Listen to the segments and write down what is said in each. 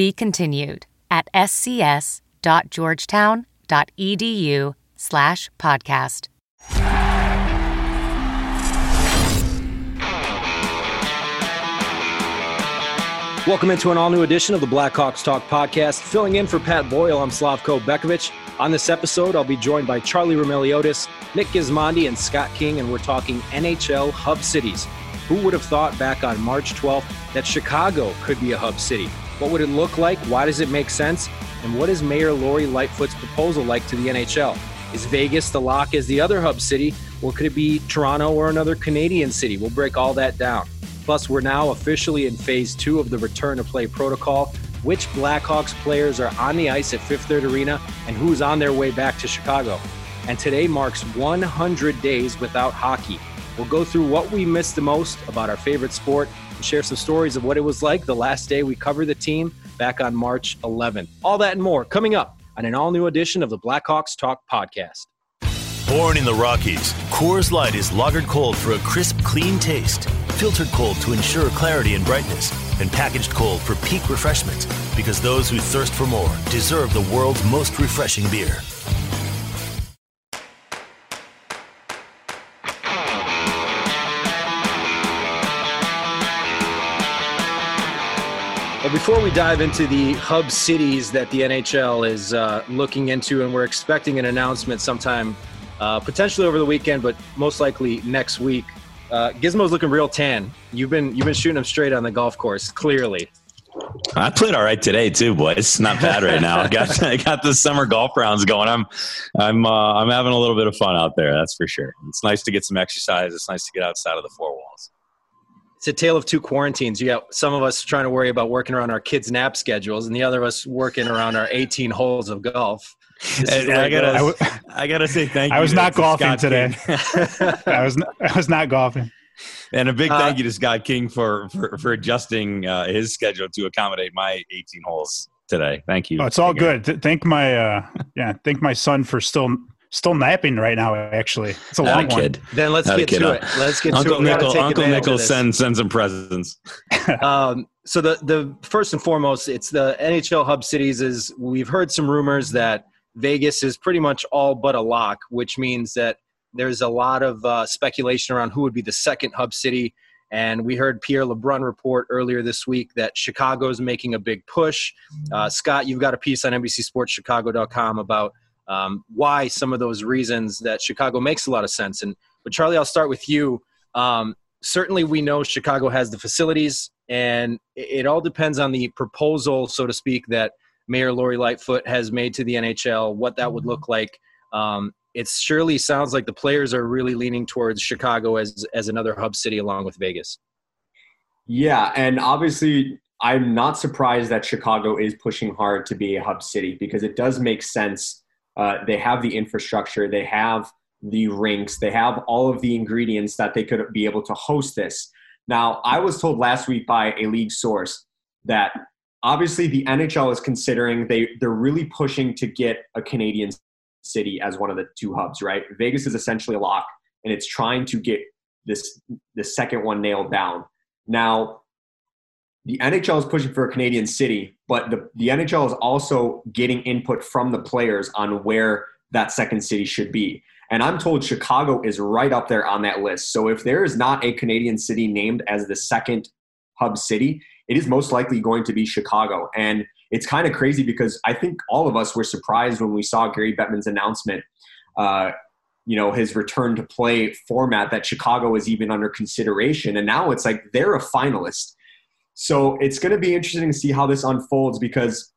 Be continued at scs.georgetown.edu slash podcast. Welcome into an all new edition of the Blackhawks Talk podcast. Filling in for Pat Boyle, I'm Slavko Bekovic. On this episode, I'll be joined by Charlie Roumeliotis, Nick Gismondi, and Scott King, and we're talking NHL hub cities. Who would have thought back on March 12th that Chicago could be a hub city? What would it look like? Why does it make sense? And what is Mayor Lori Lightfoot's proposal like to the NHL? Is Vegas the lock as the other hub city, or could it be Toronto or another Canadian city? We'll break all that down. Plus, we're now officially in phase two of the return to play protocol. Which Blackhawks players are on the ice at Fifth Third Arena and who's on their way back to Chicago? And today marks 100 days without hockey. We'll go through what we missed the most about our favorite sport and share some stories of what it was like the last day we covered the team back on March 11th. All that and more coming up on an all new edition of the Blackhawks Talk podcast. Born in the Rockies, Coors Light is lagered cold for a crisp, clean taste, filtered cold to ensure clarity and brightness, and packaged cold for peak refreshment. Because those who thirst for more deserve the world's most refreshing beer. Before we dive into the hub cities that the NHL is uh, looking into, and we're expecting an announcement sometime uh, potentially over the weekend, but most likely next week. Uh, Gizmo's looking real tan. You've been you've been shooting him straight on the golf course, clearly. I played all right today too, boys. Not bad right now. I got I got the summer golf rounds going. I'm I'm uh, I'm having a little bit of fun out there. That's for sure. It's nice to get some exercise. It's nice to get outside of the four it's a tale of two quarantines. You got some of us trying to worry about working around our kids' nap schedules, and the other of us working around our 18 holes of golf. And, I gotta, I, w- I gotta say thank you. I was not golfing Scott today. I was, not, I was not golfing. And a big thank uh, you to Scott King for for, for adjusting uh, his schedule to accommodate my 18 holes today. Thank you. Oh, it's all Again. good. Thank my uh, yeah, thank my son for still still napping right now. Actually, it's a long kid. one. Then let's get to it. Let's get Uncle to it. Nickel, Uncle Nickel send send some presents. um, so the the first and foremost, it's the NHL hub cities. Is we've heard some rumors that Vegas is pretty much all but a lock, which means that there's a lot of uh, speculation around who would be the second hub city. And we heard Pierre LeBrun report earlier this week that Chicago is making a big push. Uh, Scott, you've got a piece on NBCSportsChicago.com about um, why some of those reasons that Chicago makes a lot of sense. And but Charlie, I'll start with you. Um, certainly, we know Chicago has the facilities, and it, it all depends on the proposal, so to speak, that Mayor Lori Lightfoot has made to the NHL. What that would look like. Um, it surely sounds like the players are really leaning towards Chicago as as another hub city along with Vegas. Yeah, and obviously I'm not surprised that Chicago is pushing hard to be a hub city because it does make sense uh, they have the infrastructure, they have the rinks, they have all of the ingredients that they could be able to host this. Now, I was told last week by a league source that obviously the NHL is considering they they're really pushing to get a Canadian city as one of the two hubs, right? Vegas is essentially a lock and it's trying to get this the second one nailed down. Now, the NHL is pushing for a Canadian city, but the, the NHL is also getting input from the players on where that second city should be. And I'm told Chicago is right up there on that list. So if there is not a Canadian city named as the second hub city, it is most likely going to be Chicago. And it's kind of crazy because I think all of us were surprised when we saw Gary Bettman's announcement, uh, you know, his return to play format that Chicago is even under consideration. And now it's like they're a finalist. So it's going to be interesting to see how this unfolds because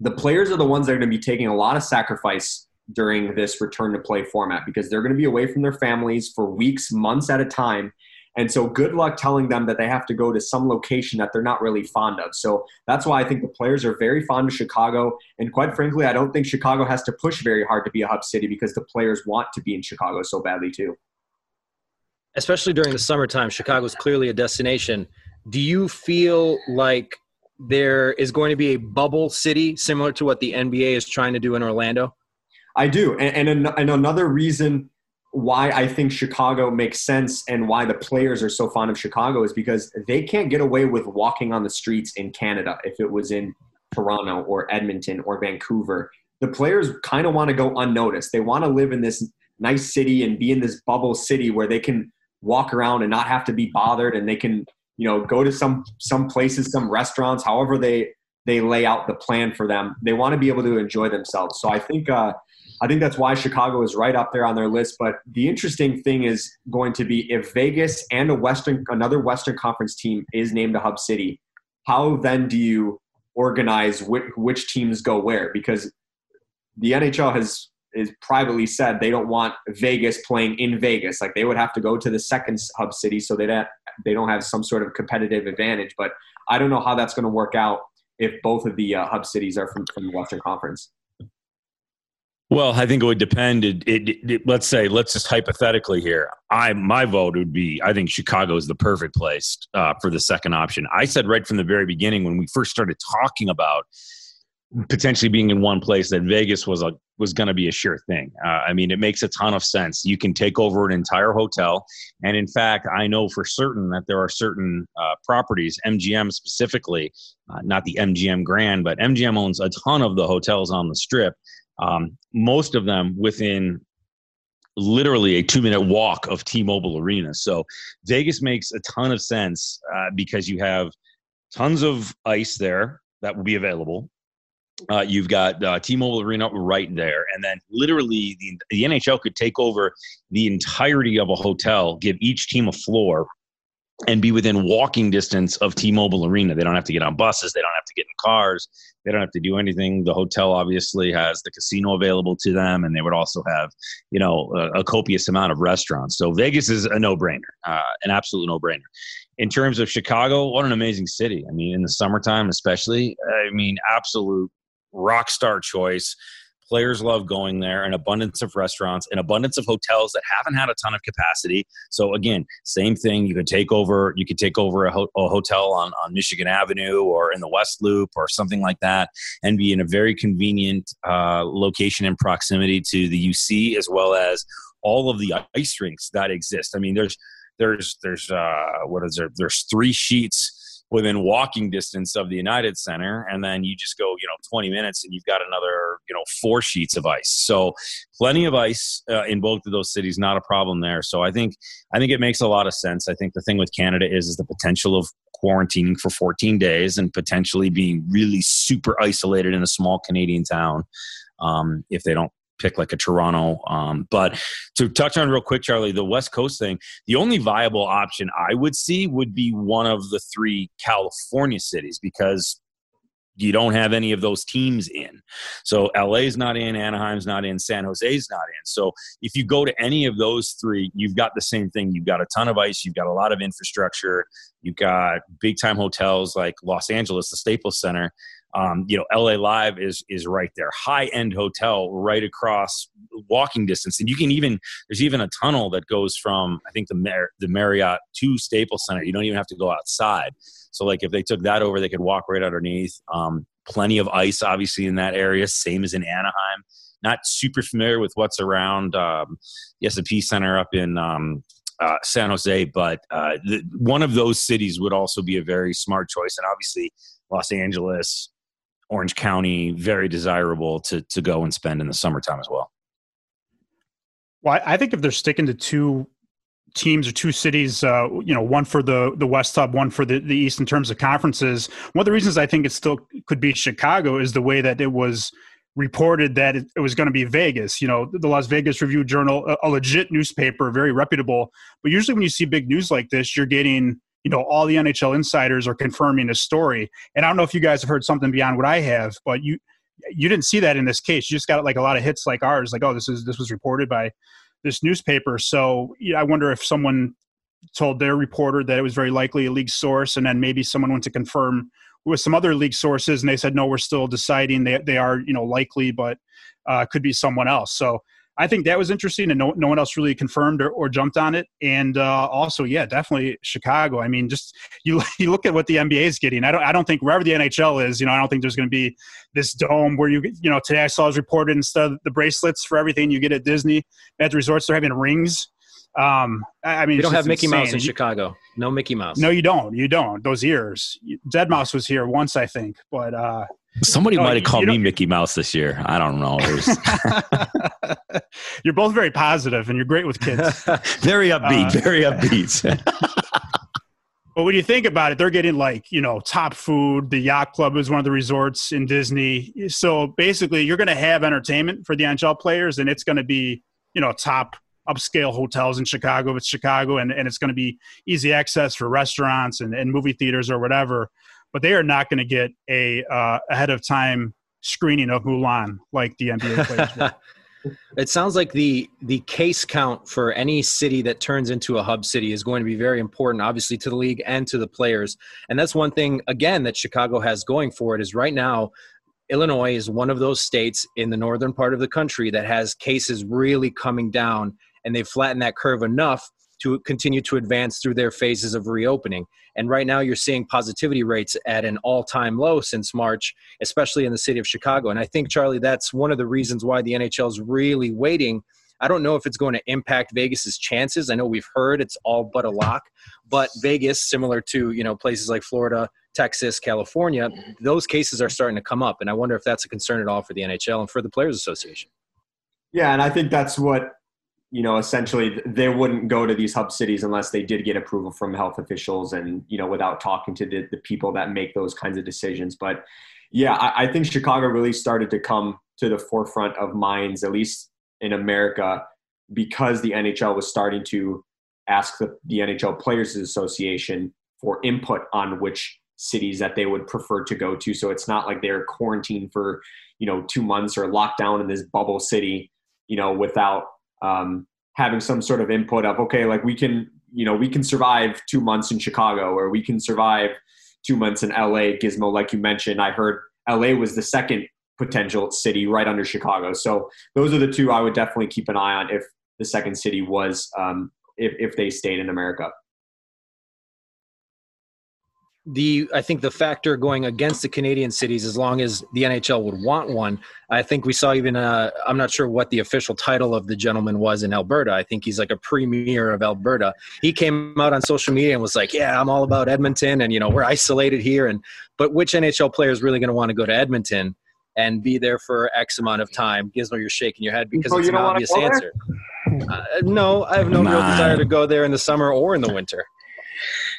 the players are the ones that are going to be taking a lot of sacrifice during this return to play format because they're going to be away from their families for weeks, months at a time. And so, good luck telling them that they have to go to some location that they're not really fond of. So, that's why I think the players are very fond of Chicago. And quite frankly, I don't think Chicago has to push very hard to be a hub city because the players want to be in Chicago so badly, too. Especially during the summertime, Chicago is clearly a destination. Do you feel like there is going to be a bubble city similar to what the NBA is trying to do in Orlando? I do. And, and, and another reason why I think Chicago makes sense and why the players are so fond of Chicago is because they can't get away with walking on the streets in Canada if it was in Toronto or Edmonton or Vancouver. The players kind of want to go unnoticed. They want to live in this nice city and be in this bubble city where they can walk around and not have to be bothered and they can, you know, go to some some places, some restaurants, however they they lay out the plan for them. They want to be able to enjoy themselves. So I think uh, I think that's why Chicago is right up there on their list. But the interesting thing is going to be if Vegas and a Western, another Western Conference team is named a hub city, how then do you organize which, which teams go where? Because the NHL has is privately said they don't want Vegas playing in Vegas. Like they would have to go to the second hub city so they don't they don't have some sort of competitive advantage. But I don't know how that's going to work out if both of the uh, hub cities are from, from the Western Conference. Well, I think it would depend. It, it, it, let's say, let's just hypothetically here. I my vote would be. I think Chicago is the perfect place uh, for the second option. I said right from the very beginning when we first started talking about potentially being in one place that Vegas was a was going to be a sure thing. Uh, I mean, it makes a ton of sense. You can take over an entire hotel, and in fact, I know for certain that there are certain uh, properties, MGM specifically, uh, not the MGM Grand, but MGM owns a ton of the hotels on the Strip um, most of them within literally a two minute walk of T Mobile Arena. So Vegas makes a ton of sense uh, because you have tons of ice there that will be available. Uh, you've got uh, T-Mobile Arena right there, and then literally the, the NHL could take over the entirety of a hotel, give each team a floor, and be within walking distance of T-Mobile Arena. They don't have to get on buses. They don't have to get in cars. They don't have to do anything. The hotel obviously has the casino available to them, and they would also have, you know, a, a copious amount of restaurants. So Vegas is a no-brainer, uh, an absolute no-brainer. In terms of Chicago, what an amazing city. I mean, in the summertime, especially. I mean, absolute rock star choice. Players love going there, an abundance of restaurants, an abundance of hotels that haven't had a ton of capacity. So again, same thing. You could take over. You could take over a, ho- a hotel on, on Michigan Avenue or in the West Loop or something like that, and be in a very convenient uh, location in proximity to the UC as well as all of the ice rinks that exist. I mean, there's there's there's uh, what is there? There's three sheets within walking distance of the United Center, and then you just go, you know, 20 minutes, and you've got another, you know, four sheets of ice. So, plenty of ice uh, in both of those cities, not a problem there. So, I think I think it makes a lot of sense. I think the thing with Canada is is the potential of quarantining for 14 days and potentially being really super isolated in a small Canadian town um, if they don't pick like a Toronto. Um, but to touch on real quick, Charlie, the West Coast thing, the only viable option I would see would be one of the three California cities because you don't have any of those teams in. So LA's not in, Anaheim's not in, San Jose's not in. So if you go to any of those three, you've got the same thing. You've got a ton of ice, you've got a lot of infrastructure, you've got big time hotels like Los Angeles, the Staples Center, um, you know, LA Live is is right there, high end hotel right across walking distance, and you can even there's even a tunnel that goes from I think the Mar- the Marriott to Staples Center. You don't even have to go outside. So like if they took that over, they could walk right underneath. Um, plenty of ice, obviously in that area, same as in Anaheim. Not super familiar with what's around um, the SAP Center up in um, uh, San Jose, but uh, the, one of those cities would also be a very smart choice. And obviously, Los Angeles, Orange County very desirable to to go and spend in the summertime as well. Well, I think if they're sticking to two teams or two cities, uh, you know, one for the the West Hub, one for the, the East in terms of conferences. One of the reasons I think it still could be Chicago is the way that it was reported that it, was going to be Vegas. You know, the Las Vegas Review Journal, a legit newspaper, very reputable. But usually, when you see big news like this, you're getting you know all the NHL insiders are confirming this story. And I don't know if you guys have heard something beyond what I have, but you you didn't see that in this case. You just got like a lot of hits like ours, like oh this is this was reported by this newspaper. So I wonder if someone told their reporter that it was very likely a league source, and then maybe someone went to confirm with some other league sources, and they said no, we're still deciding. They they are you know likely, but uh, could be someone else. So I think that was interesting, and no, no one else really confirmed or, or jumped on it. And uh, also, yeah, definitely Chicago. I mean, just you you look at what the NBA is getting. I don't I don't think wherever the NHL is, you know, I don't think there's going to be this dome where you you know today I saw as reported instead of the bracelets for everything you get at Disney at the resorts they're having rings. Um, I mean, we don't have Mickey insane. Mouse in Chicago. No Mickey Mouse. No, you don't. You don't. Those ears. Deadmau5 was here once, I think, but uh, Somebody No, might have called me Mickey Mouse this year. I don't know. Was you're both very positive and you're great with kids. very upbeat, Uh, very upbeat. But when you think about it, they're getting like, you know, top food. The yacht club is one of the resorts in Disney. So basically, you're going to have entertainment for the NHL players, and it's going to be, you know, top upscale hotels in Chicago if it's Chicago, and, and it's going to be easy access for restaurants and, and movie theaters or whatever. But they are not going to get a uh, ahead of time screening of Mulan like the NBA players will. it sounds like the the case count for any city that turns into a hub city is going to be very important obviously to the league and to the players and that's one thing again that chicago has going for it is right now illinois is one of those states in the northern part of the country that has cases really coming down and they've flattened that curve enough to continue to advance through their phases of reopening and right now you're seeing positivity rates at an all-time low since march especially in the city of Chicago. And I think, Charlie, that's one of the reasons why the NHL is really waiting. I don't know if it's going to impact Vegas's chances. I know we've heard it's all but a lock, but Vegas, similar to you know places like Florida, Texas, California, those cases are starting to come up, and I wonder if that's a concern at all for the NHL and for the Players Association. Yeah, and I think that's what you know. Essentially, they wouldn't go to these hub cities unless they did get approval from health officials, and you know, without talking to the, the people that make those kinds of decisions. But yeah, I, I think Chicago really started to come to the forefront of minds, at least in America, because the NHL was starting to ask the, the NHL Players Association for input on which cities that they would prefer to go to. So it's not like they're quarantined for you know two months or locked down in this bubble city you know, without um, having some sort of input of, okay, like we can, you know, we can survive two months in Chicago or we can survive two months in LA. Gizmo, like you mentioned, I heard LA was the second potential city right under Chicago. So those are the two I would definitely keep an eye on if the second city was, um, if, if they stayed in America. The I think the factor going against the Canadian cities, as long as the NHL would want one, I think we saw even uh, I'm not sure what the official title of the gentleman was in Alberta. I think he's like a premier of Alberta. He came out on social media and was like, "Yeah, I'm all about Edmonton, and you know we're isolated here." And but which NHL player is really going to want to go to Edmonton and be there for X amount of time? Gizmo, you're shaking your head because Oh, it's an obvious answer. Uh, no, I have no real desire to go there in the summer or in the winter.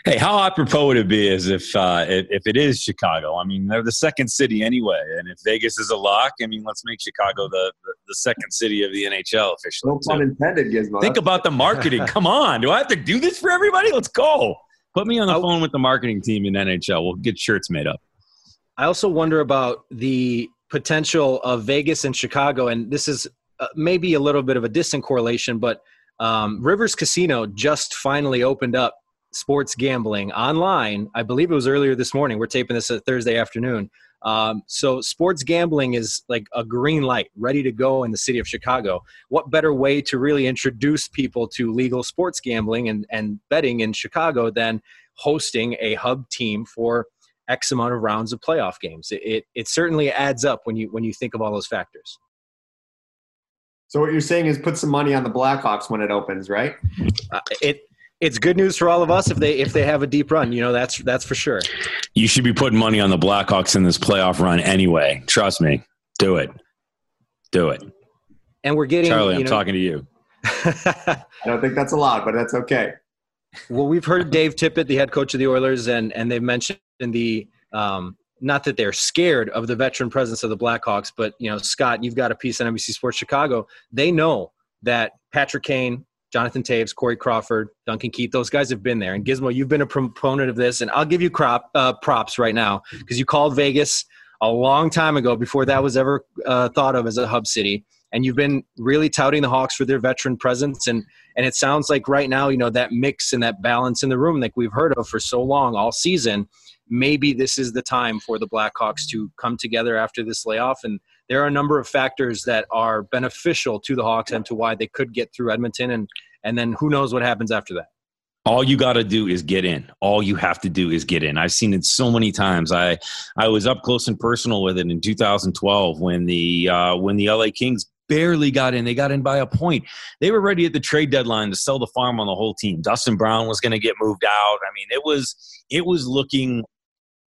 Hey, how apropos would it be as if uh, if, it is Chicago? I mean, they're the second city anyway, and if Vegas is a lock, I mean, let's make Chicago the the, the second city of the NHL officially. No pun intended, Gizmo. Think about the marketing. Come on, do I have to do this for everybody? Let's go. Put me on the Oh. phone with the marketing team in NHL. We'll get shirts made up. I also wonder about the potential of Vegas and Chicago, and this is uh, maybe a little bit of a distant correlation, but um, Rivers Casino just finally opened up sports gambling online. I believe it was earlier this morning. We're taping this at Thursday afternoon. Um, so sports gambling is like a green light, ready to go in the city of Chicago. What better way to really introduce people to legal sports gambling and, and betting in Chicago than hosting a hub team for X amount of rounds of playoff games. It, it it certainly adds up when you when you think of all those factors. so what you're saying is put some money on the Blackhawks when it opens, right? Uh, it it's good news for all of us if they if they have a deep run. You know that's that's for sure. You should be putting money on the Blackhawks in this playoff run anyway. Trust me. Do it. Do it. And we're getting Charlie, you I'm know- talking to you. I don't think that's a lot, but that's okay. well, we've heard Dave Tippett, the head coach of the Oilers, and and they've mentioned the um, not that they're scared of the veteran presence of the Blackhawks, but you know, Scott, you've got a piece on NBC Sports Chicago. They know that Patrick Kane, Jonathan Toews, Corey Crawford, Duncan Keith, those guys have been there. And Gizmo, you've been a proponent of this, and I'll give you crop uh, props right now because you called Vegas a long time ago before that was ever uh, thought of as a hub city. and you've been really touting the Hawks for their veteran presence. And and it sounds like right now, you know, that mix and that balance in the room, like we've heard of for so long all season. Maybe this is the time for the Blackhawks to come together after this layoff. And there are a number of factors that are beneficial to the Hawks and to why they could get through Edmonton. And and then who knows what happens after that. All you got to do is get in. All you have to do is get in. I've seen it so many times. I i was up close and personal with it in 2012 when the uh, when the la kings barely got in. They got in by a point. They were ready at the trade deadline to sell the farm on the whole team. Dustin brown was going to get moved out. I mean it was it was looking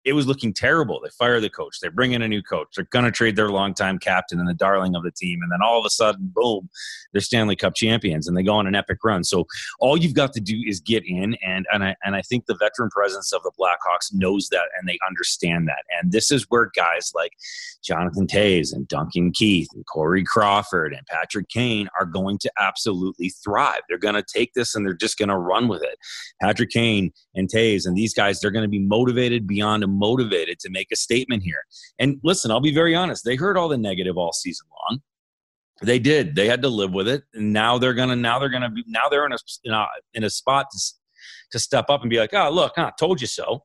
it was looking terrible. They fire the coach. They bring in a new coach. They're going to trade their longtime captain and the darling of the team. And then all of a sudden, boom, they're Stanley Cup champions and they go on an epic run. So all you've got to do is get in. And, and, I, and I think the veteran presence of the Blackhawks knows that and they understand that. And this is where guys like Jonathan Toews and Duncan Keith and Corey Crawford and Patrick Kane are going to absolutely thrive. They're going to take this and they're just going to run with it. Patrick Kane and Toews and these guys, they're going to be motivated beyond a motivated to make a statement here. And listen, I'll be very honest. They heard all the negative all season long. They did. They had to live with it. And now they're gonna. Now they're gonna be. Now they're in a in a, in a spot to to step up and be like, oh look, I told you so.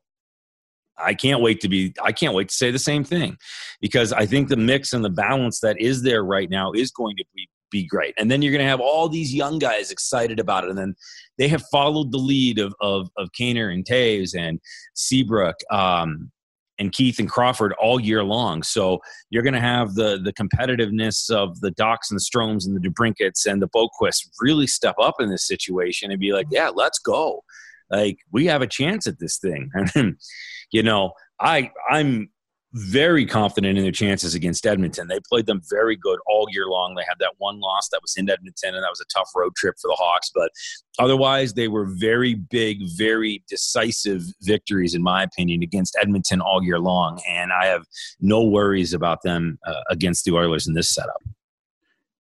I can't wait to be. I can't wait to say the same thing, because I think the mix and the balance that is there right now is going to be be great. And then you're going to have all these young guys excited about it. And then they have followed the lead of of, of Kaner and Toews and Seabrook um, and Keith and Crawford all year long. So you're going to have the the competitiveness of the Dachs and the Stromes and the DeBrincats and the Boqvist really step up in this situation and be like, yeah, let's go. Like we have a chance at this thing. You know, I I'm very confident in their chances against Edmonton. They played them very good all year long. They had that one loss that was in Edmonton, and that was a tough road trip for the Hawks. But otherwise, they were very big, very decisive victories, in my opinion, against Edmonton all year long. And I have no worries about them uh, against the Oilers in this setup.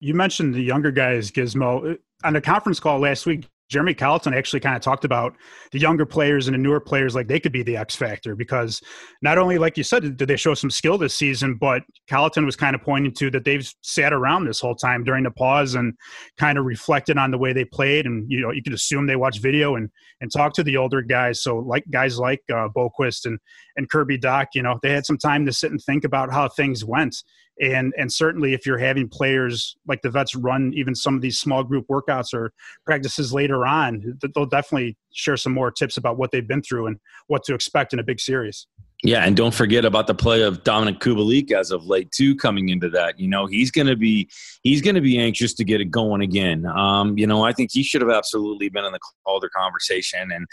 You mentioned the younger guys, Gizmo. On the conference call last week, Jeremy Colliton actually kind of talked about the younger players and the newer players like they could be the X factor because not only, like you said, did they show some skill this season, but Colliton was kind of pointing to that they've sat around this whole time during the pause and kind of reflected on the way they played. And, you know, you could assume they watch video and, and talk to the older guys. So, like guys like uh, Boqvist and, and Kirby Dach, you know, they had some time to sit and think about how things went and and certainly if you're having players like the vets run even some of these small group workouts or practices later on they'll definitely share some more tips about what they've been through and what to expect in a big series yeah, and don't forget about the play of Dominik Kubalik as of late too. Coming into that, you know, he's going to be he's going to be anxious to get it going again. Um, you know, I think he should have absolutely been in the Calder conversation, and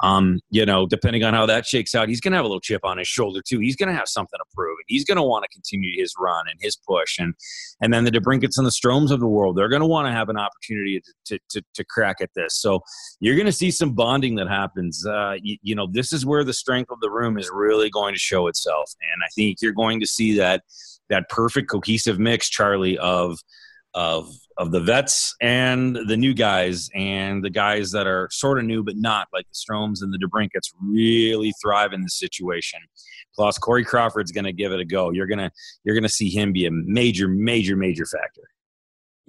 um, you know, depending on how that shakes out, he's going to have a little chip on his shoulder too. He's going to have something to prove, and he's going to want to continue his run and his push, and and then the DeBrincats and the Stromes of the world, they're going to want to have an opportunity to, to to, to crack at this. So you're going to see some bonding that happens. Uh, you, you know, this is where the strength of the room is really really going to show itself. And I think you're going to see that that perfect cohesive mix, Charlie, of of of the vets and the new guys and the guys that are sort of new but not like the Stromes and the DeBrincats really thrive in this situation. Plus, Corey Crawford's going to give it a go. You're gonna you're gonna see him be a major, major, major factor.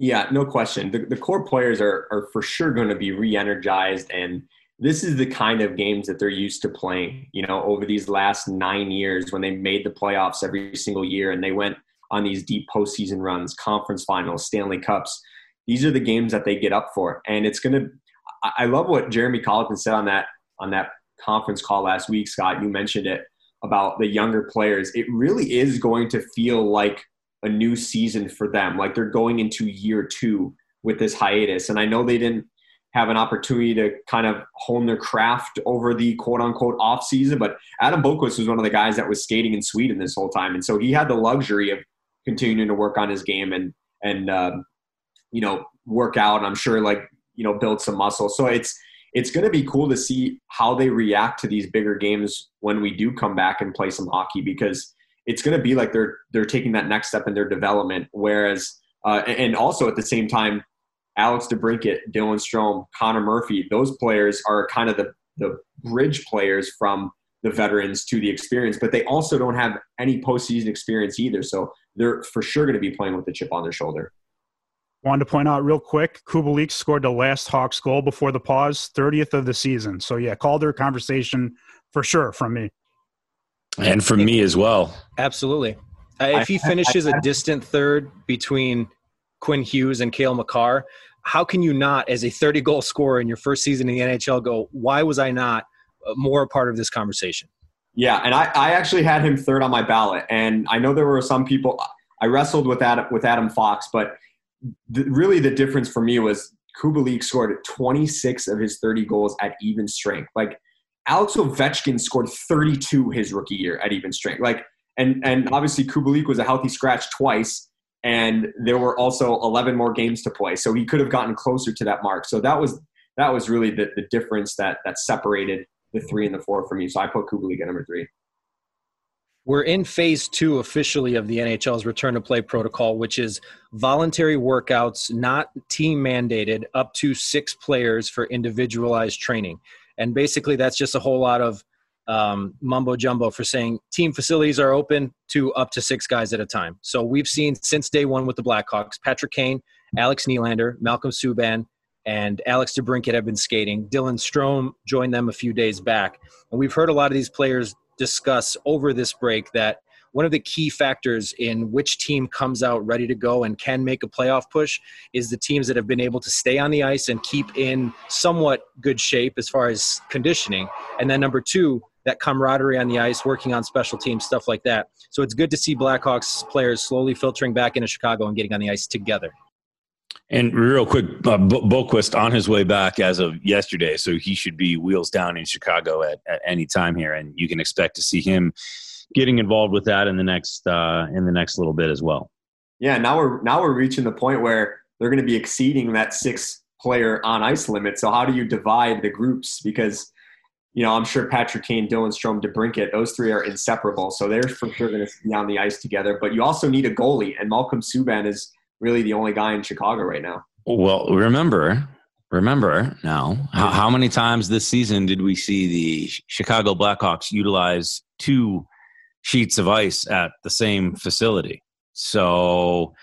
Yeah, no question. The, the core players are are for sure going to be re-energized and this is the kind of games that they're used to playing, you know, over these last nine years when they made the playoffs every single year and they went on these deep postseason runs, conference finals, Stanley Cups. These are the games that they get up for. And it's going to, I love what Jeremy Colliton said on that, on that conference call last week, Scott. You mentioned it about the younger players. It really is going to feel like a new season for them. Like they're going into year two with this hiatus. And I know they didn't have an opportunity to kind of hone their craft over the quote unquote off season. But Adam Boqvist was one of the guys that was skating in Sweden this whole time, and so he had the luxury of continuing to work on his game and and um, you know work out. I'm sure like you know build some muscle. So it's it's going to be cool to see how they react to these bigger games when we do come back and play some hockey because it's going to be like they're they're taking that next step in their development. Whereas uh, and also at the same time Alex DeBrincat, Dylan Strome, Connor Murphy, those players are kind of the, the bridge players from the veterans to the experience, but they also don't have any postseason experience either. So they're for sure going to be playing with the chip on their shoulder. Wanted to point out real quick, Kubalik scored the last Hawks goal before the pause, 30th of the season. So yeah, Calder conversation for sure from me. And from me as well. Absolutely. Uh, if he finishes a distant third between Quinn Hughes and Cale Makar, how can you not, as a 30 goal scorer in your first season in the NHL, go, why was I not uh, more a part of this conversation? Yeah, and I, I actually had him third on my ballot. And I know there were some people, I wrestled with Adam, with Adam Fox, but really the difference for me was Kubalik scored 26 of his 30 goals at even strength. Like Alex Ovechkin scored 32 his rookie year at even strength. Like, and and obviously Kubalik was a healthy scratch twice, and there were also 11 more games to play, so he could have gotten closer to that mark. So that was that was really the, the difference that that separated the three and the four from you So I put Kubalik at number three. We're in phase two officially of the NHL's return to play protocol, which is voluntary workouts, not team mandated, up to six players for individualized training. And basically, that's just a whole lot of um, mumbo jumbo for saying team facilities are open to up to six guys at a time. So we've seen since day one with the Blackhawks, Patrick Kane, Alex Nylander, Malcolm Subban, and Alex DeBrincat have been skating. Dylan Strome joined them a few days back. And we've heard a lot of these players discuss over this break that one of the key factors in which team comes out ready to go and can make a playoff push is the teams that have been able to stay on the ice and keep in somewhat good shape as far as conditioning. And then number two, that camaraderie on the ice, working on special teams, stuff like that. So it's good to see Blackhawks players slowly filtering back into Chicago and getting on the ice together. And real quick, uh, Boqvist on his way back as of yesterday, so he should be wheels down in Chicago at, at any time here, and you can expect to see him getting involved with that in the next uh, in the next little bit as well. Yeah, now we're now we're reaching the point where they're going to be exceeding that six player on ice limit. So how do you divide the groups? Because you know, I'm sure Patrick Kane, Dylan Strome, DeBrincat, those three are inseparable. So they're for sure going to be on the ice together. But you also need a goalie, and Malcolm Subban is really the only guy in Chicago right now. Well, remember, remember now, how, how many times this season did we see the Chicago Blackhawks utilize two sheets of ice at the same facility. So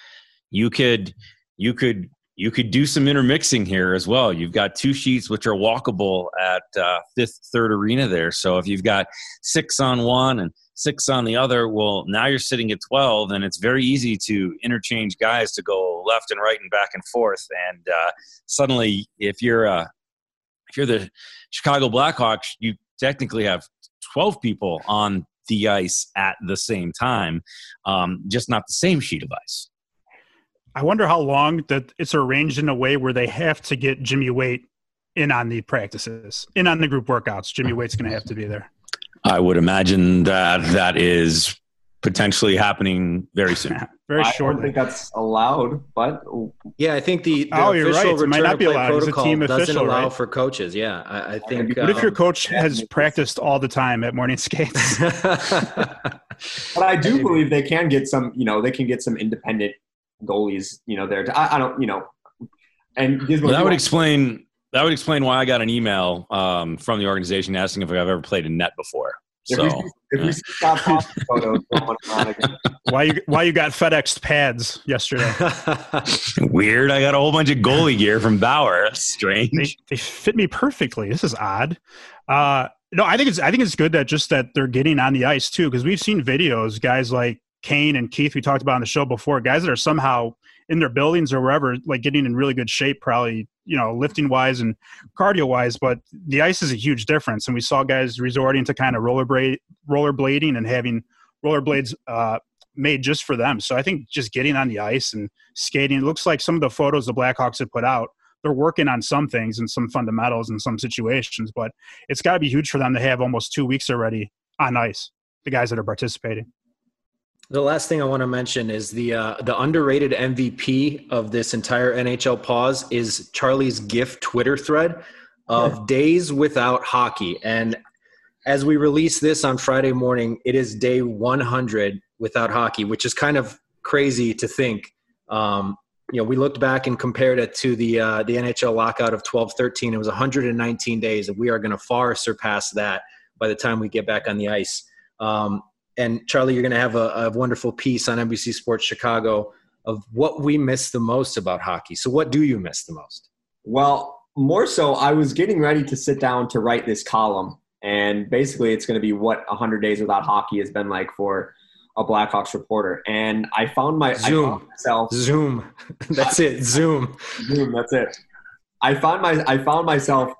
you could you could you could do some intermixing here as well. You've got two sheets which are walkable at uh, fifth third arena there. So if you've got six on one and six on the other, well, now you're sitting at twelve, and it's very easy to interchange guys to go left and right and back and forth. And uh, suddenly, if you're uh, if you're the Chicago Blackhawks, you technically have 12 people on the ice at the same time, um, just not the same sheet of ice. I wonder how long that it's arranged in a way where they have to get Jimmy Waite in on the practices, in on the group workouts. Jimmy Waite's going to have to be there. I would imagine that that is potentially happening very soon. very I shortly. don't think that's allowed, but Yeah, I think the, the Oh, you're official right. It might return not be allowed. It's a protocol team doesn't official, allow right? for coaches. Yeah, I, I think. what if your um, coach has practiced all the time at morning skates? but I do believe they can get some. You know, they can get some independent goalies. You know, there. To, I, I don't. You know, and Gizmo, Well, that would want- explain that would explain why I got an email um, from the organization asking if I've ever played in net before. If So we see, if we see Scott Thompson photos going around again, why you why you got FedEx pads yesterday? weird. I got a whole bunch of goalie gear from Bauer. That's They, strange. they fit me perfectly. This is odd. Uh, no, I think it's I think it's good that just that they're getting on the ice too, because we've seen videos, guys like Kane and Keith we talked about on the show before, guys that are somehow in their buildings or wherever, like getting in really good shape, probably you know lifting wise and cardio wise. But the ice is a huge difference, and we saw guys resorting to kind of rollerblade rollerblading and having rollerblades uh, made just for them. So I think just getting on the ice and skating. It looks like some of the photos the Blackhawks have put out they're working on some things and some fundamentals in some situations, but it's got to be huge for them to have almost two weeks already on ice. The guys that are participating. The last thing I want to mention is the uh, the underrated MVP of this entire NHL pause is Charlie's GIF Twitter thread of days without hockey. And as we release this on Friday morning, it is day 100 without hockey, which is kind of crazy to think. Um, you know, we looked back and compared it to the uh, the NHL lockout of 12-13. It was 119 days, and we are going to far surpass that by the time we get back on the ice. Um, and Charlie, you're going to have a, a, wonderful piece on NBC Sports Chicago of what we miss the most about hockey. So, what do you miss the most? Well, more so, I was getting ready to sit down to write this column, and basically, it's going to be what 100 days without hockey has been like for a Blackhawks reporter. And I found my Zoom I found myself Zoom. That's it. Zoom. Zoom. That's it. I found my I found myself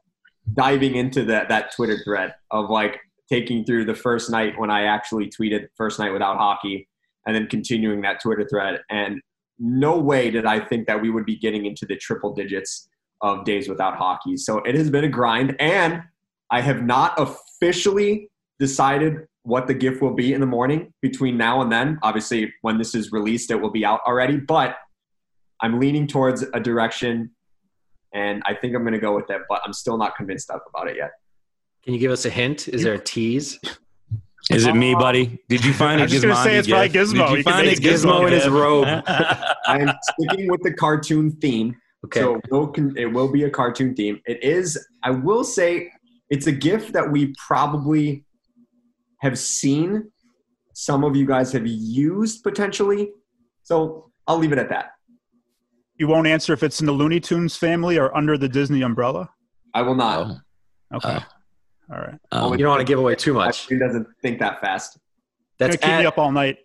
diving into that that Twitter thread of like taking through the first night when I actually tweeted first night without hockey, and then continuing that Twitter thread. And no way did I think that we would be getting into the triple digits of days without hockey. So it has been a grind, and I have not officially decided what the gift will be in the morning between now and then. Obviously, when this is released, it will be out already, but I'm leaning towards a direction and I think I'm going to go with it, but I'm still not convinced about it yet. Can you give us a hint? Is there a tease? Is it me, buddy? Did you find I'm a just gonna say it's probably gift? Gizmo. Did You you find a make Gizmo in his robe. I am sticking with the cartoon theme. Okay. So it will, it will be a cartoon theme. It is, I will say, it's a gift that we probably have seen. Some of you guys have used potentially. So I'll leave it at that. You won't answer if it's in the Looney Tunes family or under the Disney umbrella. I will not. Oh, Okay. Uh, All right. um, you don't want to give away too much. He doesn't think that fast. That's Gonna keep me up all night.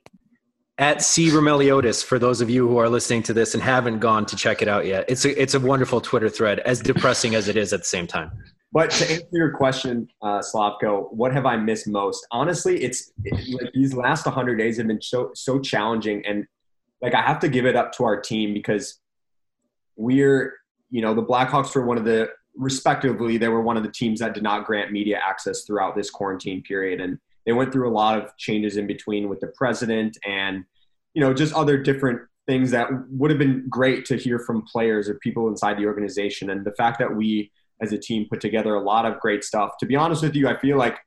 at C Roumeliotis for those of you who are listening to this and haven't gone to check it out yet. It's a it's a wonderful Twitter thread, as depressing as it is at the same time. But to answer your question, uh, Slavko, what have I missed most? Honestly, it's it, like these last 100 days have been so so challenging, and like I have to give it up to our team because we're you know the Blackhawks were one of the respectively they were one of the teams that did not grant media access throughout this quarantine period, and they went through a lot of changes in between with the president and you know just other different things that would have been great to hear from players or people inside the organization, and the fact that we as a team put together a lot of great stuff. To be honest with you, I feel like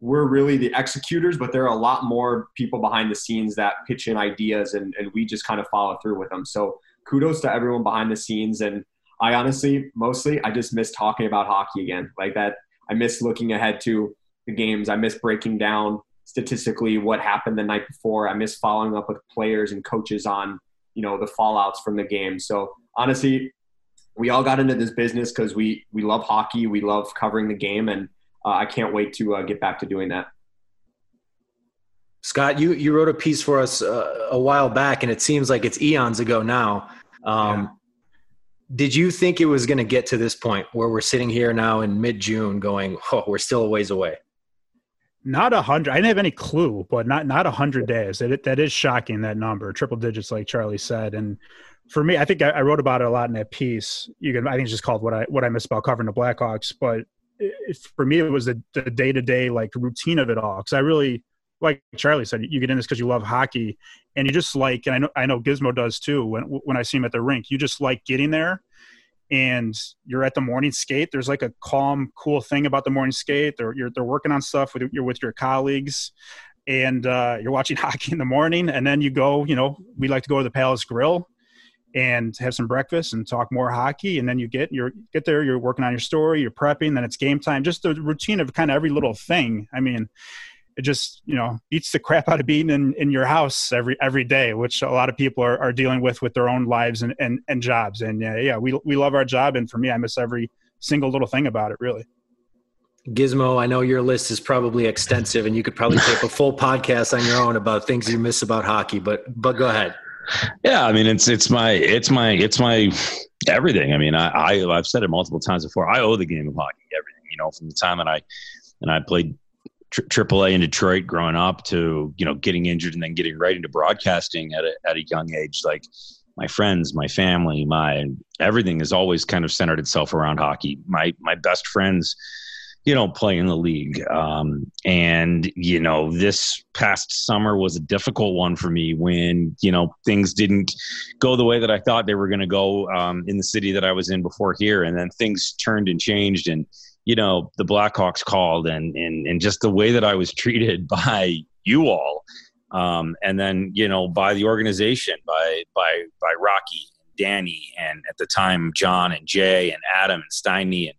we're really the executors, but there are a lot more people behind the scenes that pitch in ideas and, and we just kind of follow through with them. So kudos to everyone behind the scenes. And I honestly, mostly, I just miss talking about hockey again. Like that, I miss looking ahead to the games. I miss breaking down statistically what happened the night before. I miss following up with players and coaches on, you know, the fallouts from the game. So honestly, we all got into this business because we we love hockey, we love covering the game, and uh, I can't wait to uh, get back to doing that. Scott, you you wrote a piece for us uh, a while back, and it seems like it's eons ago now. Um, Did you think it was going to get to this point where we're sitting here now in mid June, going, "Oh, we're still a ways away"? Not a hundred. I didn't have any clue, but not not a hundred days. That that is shocking. That number, triple digits, like Charlie said. And for me, I think I, I wrote about it a lot in that piece. You can, I think it's just called what I what I miss about covering the Blackhawks. But it, for me, it was the day to day like routine of it all. Because I really, like Charlie said, you get in this because you love hockey, and you just like, and I know I know Gizmo does too. When when I see him at the rink, you just like getting there and you're at the morning skate. There's like a calm, cool thing about the morning skate. They're you're, they're working on stuff with you're with your colleagues, and uh, you're watching hockey in the morning, and then you go. You know, we like to go to the Palace Grill and have some breakfast and talk more hockey, and then you get you get there. You're working on your story. You're prepping. Then it's game time. Just the routine of kind of every little thing. I mean. It just you know beats the crap out of being in, in your house every every day, which a lot of people are, are dealing with with their own lives and, and, and jobs. And yeah, yeah, we we love our job, and for me, I miss every single little thing about it. Really. Gizmo, I know your list is probably extensive, and you could probably take a full podcast on your own about things you miss about hockey. But but go ahead. Yeah, I mean it's it's my it's my it's my everything. I mean I, I I've said it multiple times before. I owe the game of hockey everything. You know, from the time that I and I played Triple A in Detroit growing up to you know getting injured and then getting right into broadcasting at a, at a young age. Like my friends, my family, my everything has always kind of centered itself around hockey. My my best friends, you know, play in the league. Um, and you know, this past summer was a difficult one for me when you know things didn't go the way that I thought they were going to go um, in the city that I was in before here, and then things turned and changed and you know the Blackhawks called and and and just the way that I was treated by you all, um, and then you know by the organization, by by by Rocky, Danny, and at the time John and Jay and Adam and Steiny and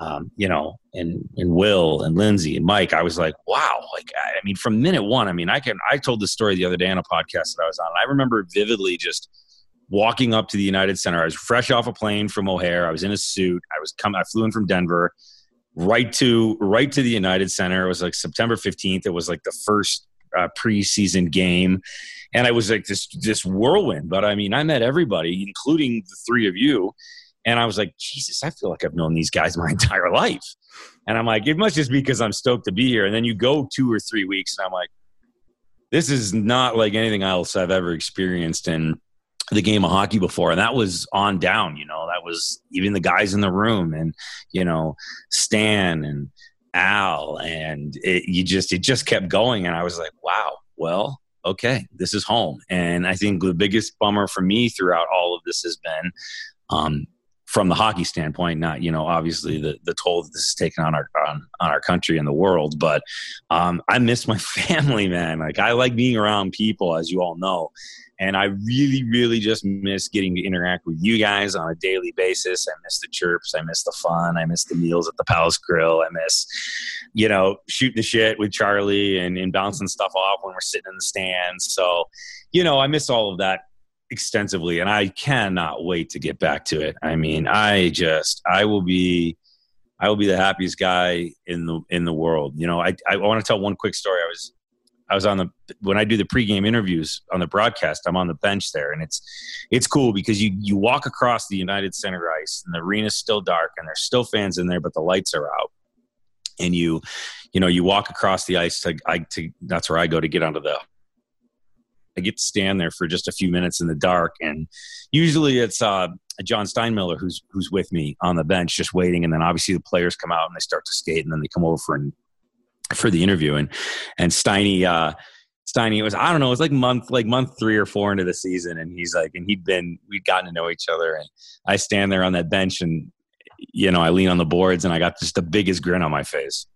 um, you know and and Will and Lindsay and Mike. I was like, wow, like I, I mean, from minute one. I mean, I can I told this story the other day on a podcast that I was on. I remember vividly just walking up to the United Center. I was fresh off a plane from O'Hare. I was in a suit. I was coming. I flew in from Denver, right to right to the United Center. It was like September fifteenth. It was like the first uh, preseason game, and I was like this this whirlwind. But I mean, I met everybody, including the three of you, and I was like, Jesus, I feel like I've known these guys my entire life. And I'm like, it must just be because I'm stoked to be here. And then you go two or three weeks, and I'm like, this is not like anything else I've ever experienced in the game of hockey before and that was on down you know that was even the guys in the room and you know stan and al and it, you just it just kept going and i was like wow well okay this is home and i think the biggest bummer for me throughout all of this has been um, from the hockey standpoint, not you know obviously the the toll that this has taken on our on, on our country and the world, but um, I miss my family, man. Like I like being around people, as you all know, and I really, really just miss getting to interact with you guys on a daily basis. I miss the chirps. I miss the fun. I miss the meals at the Palace Grill. I miss, you know, shooting the shit with Charlie and, and bouncing stuff off when we're sitting in the stands. So, you know, I miss all of that extensively and I cannot wait to get back to it. I mean, I just, I will be, I will be the happiest guy in the, in the world. You know, I, I want to tell one quick story. I was, I was on the when I do the pregame interviews on the broadcast, I'm on the bench there, and it's it's cool because you you walk across the United Center ice, and the arena's still dark, and there's still fans in there, but the lights are out, and you you know you walk across the ice to I to that's where I go to get onto the. I get to stand there for just a few minutes in the dark, and usually it's uh, John Steinmiller who's who's with me on the bench, just waiting, and then obviously the players come out and they start to skate, and then they come over for for the interview. And and Steiny uh Steiny it was I don't know it was like month like month three or four into the season. And he's like and he'd been we'd gotten to know each other. And I stand there on that bench and you know I lean on the boards and I got just the biggest grin on my face.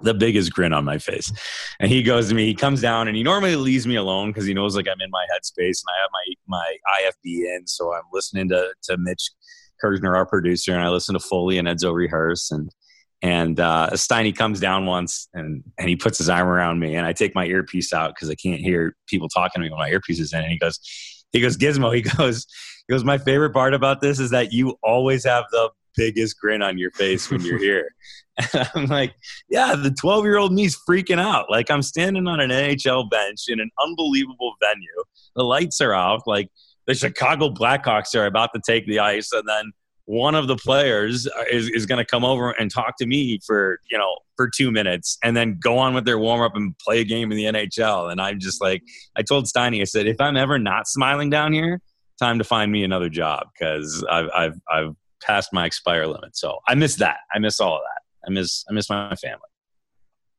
The biggest grin on my face. And he goes to me he comes down and he normally leaves me alone because he knows like I'm in my headspace and I have my my IFB in. So I'm listening to to Mitch Kirchner our producer and I listen to Foley and Edzo rehearse. And and uh, Steiny comes down once and, and he puts his arm around me and I take my earpiece out because I can't hear people talking to me when my earpiece is in. And he goes, he goes, Gizmo, he goes, he goes, my favorite part about this is that you always have the biggest grin on your face when you're here. And I'm like, yeah, the 12 year old me's freaking out. Like I'm standing on an NHL bench in an unbelievable venue. The lights are off. Like the Chicago Blackhawks are about to take the ice and then one of the players uh, is, is going to come over and talk to me for you know for two minutes and then go on with their warm up and play a game in the NHL. And I'm just like, I told Steiny, I said, if I'm ever not smiling down here, time to find me another job because I've I've I've passed my expire limit. So I miss that. I miss all of that. I miss I miss my family.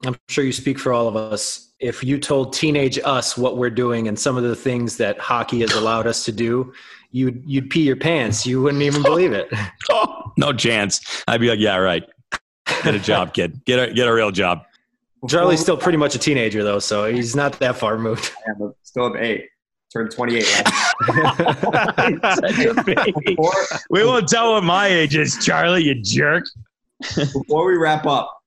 I'm sure you speak for all of us. If you told teenage us what we're doing and some of the things that hockey has allowed us to do, you'd you'd pee your pants. You wouldn't even believe it. oh, no chance. I'd be like, yeah, right. Get a job, kid. Get a get a real job. Charlie's still pretty much a teenager though, so he's not that far removed. Yeah, still have eight. Turned 28. we won't tell what my age is, Charlie, you jerk. before we wrap up,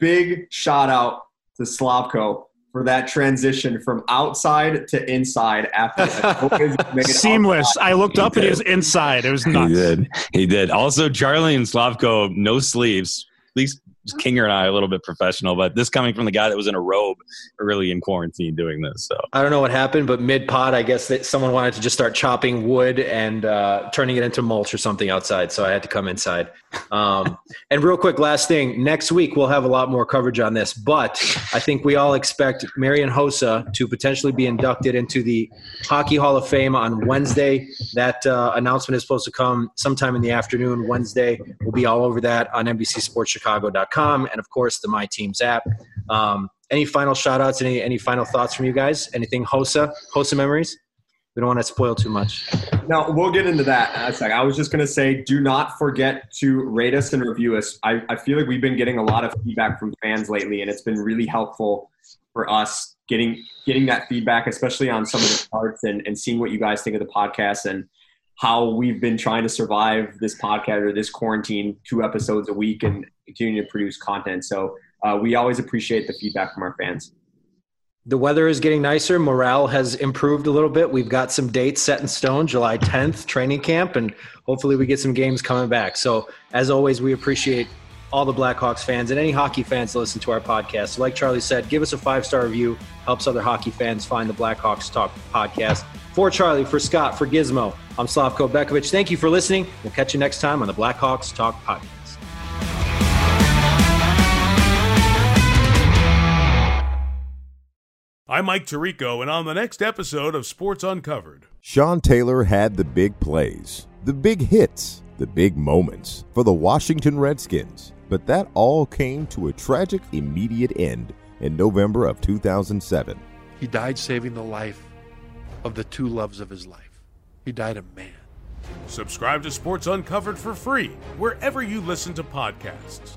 big shout out to Slavko for that transition from outside to inside after that. seamless. I looked up and he was inside. It was nuts. He did. He did. Also, Charlie and Slavko, no sleeves. At least Kinger and I a little bit professional, but this coming from the guy that was in a robe early in quarantine doing this. So I don't know what happened, but mid pod, I guess that someone wanted to just start chopping wood and uh, turning it into mulch or something outside. So I had to come inside. Um, and real quick, last thing next week, we'll have a lot more coverage on this, but I think we all expect Marian Hossa to potentially be inducted into the Hockey Hall of Fame on Wednesday. That uh, announcement is supposed to come sometime in the afternoon, Wednesday. We'll be all over that on NBCSportsChicago.com and of course the My Teams app. Um, any final shout outs, any, any final thoughts from you guys? Anything Hossa, Hossa memories? Don't want to spoil too much. No, we'll get into that. I was just going to say, do not forget to rate us and review us. I, I feel like we've been getting a lot of feedback from fans lately, and it's been really helpful for us getting getting that feedback, especially on some of the parts and, and seeing what you guys think of the podcast and how we've been trying to survive this podcast or this quarantine, two episodes a week, and continue to produce content. So uh, we always appreciate the feedback from our fans. The weather is getting nicer. Morale has improved a little bit. We've got some dates set in stone, July 10th, training camp, and hopefully we get some games coming back. So, as always, we appreciate all the Blackhawks fans and any hockey fans listen to our podcast. Like Charlie said, give us a five star review, helps other hockey fans find the Blackhawks Talk podcast. For Charlie, for Scott, for Gizmo, I'm Slavko Bekovic. Thank you for listening. We'll catch you next time on the Blackhawks Talk podcast. I'm Mike Tirico, and on the next episode of Sports Uncovered, Sean Taylor had the big plays, the big hits, the big moments for the Washington Redskins, but that all came to a tragic immediate end in November of 2007. He died saving the life of the two loves of his life. He died a man. subscribe to Sports Uncovered for free wherever you listen to podcasts.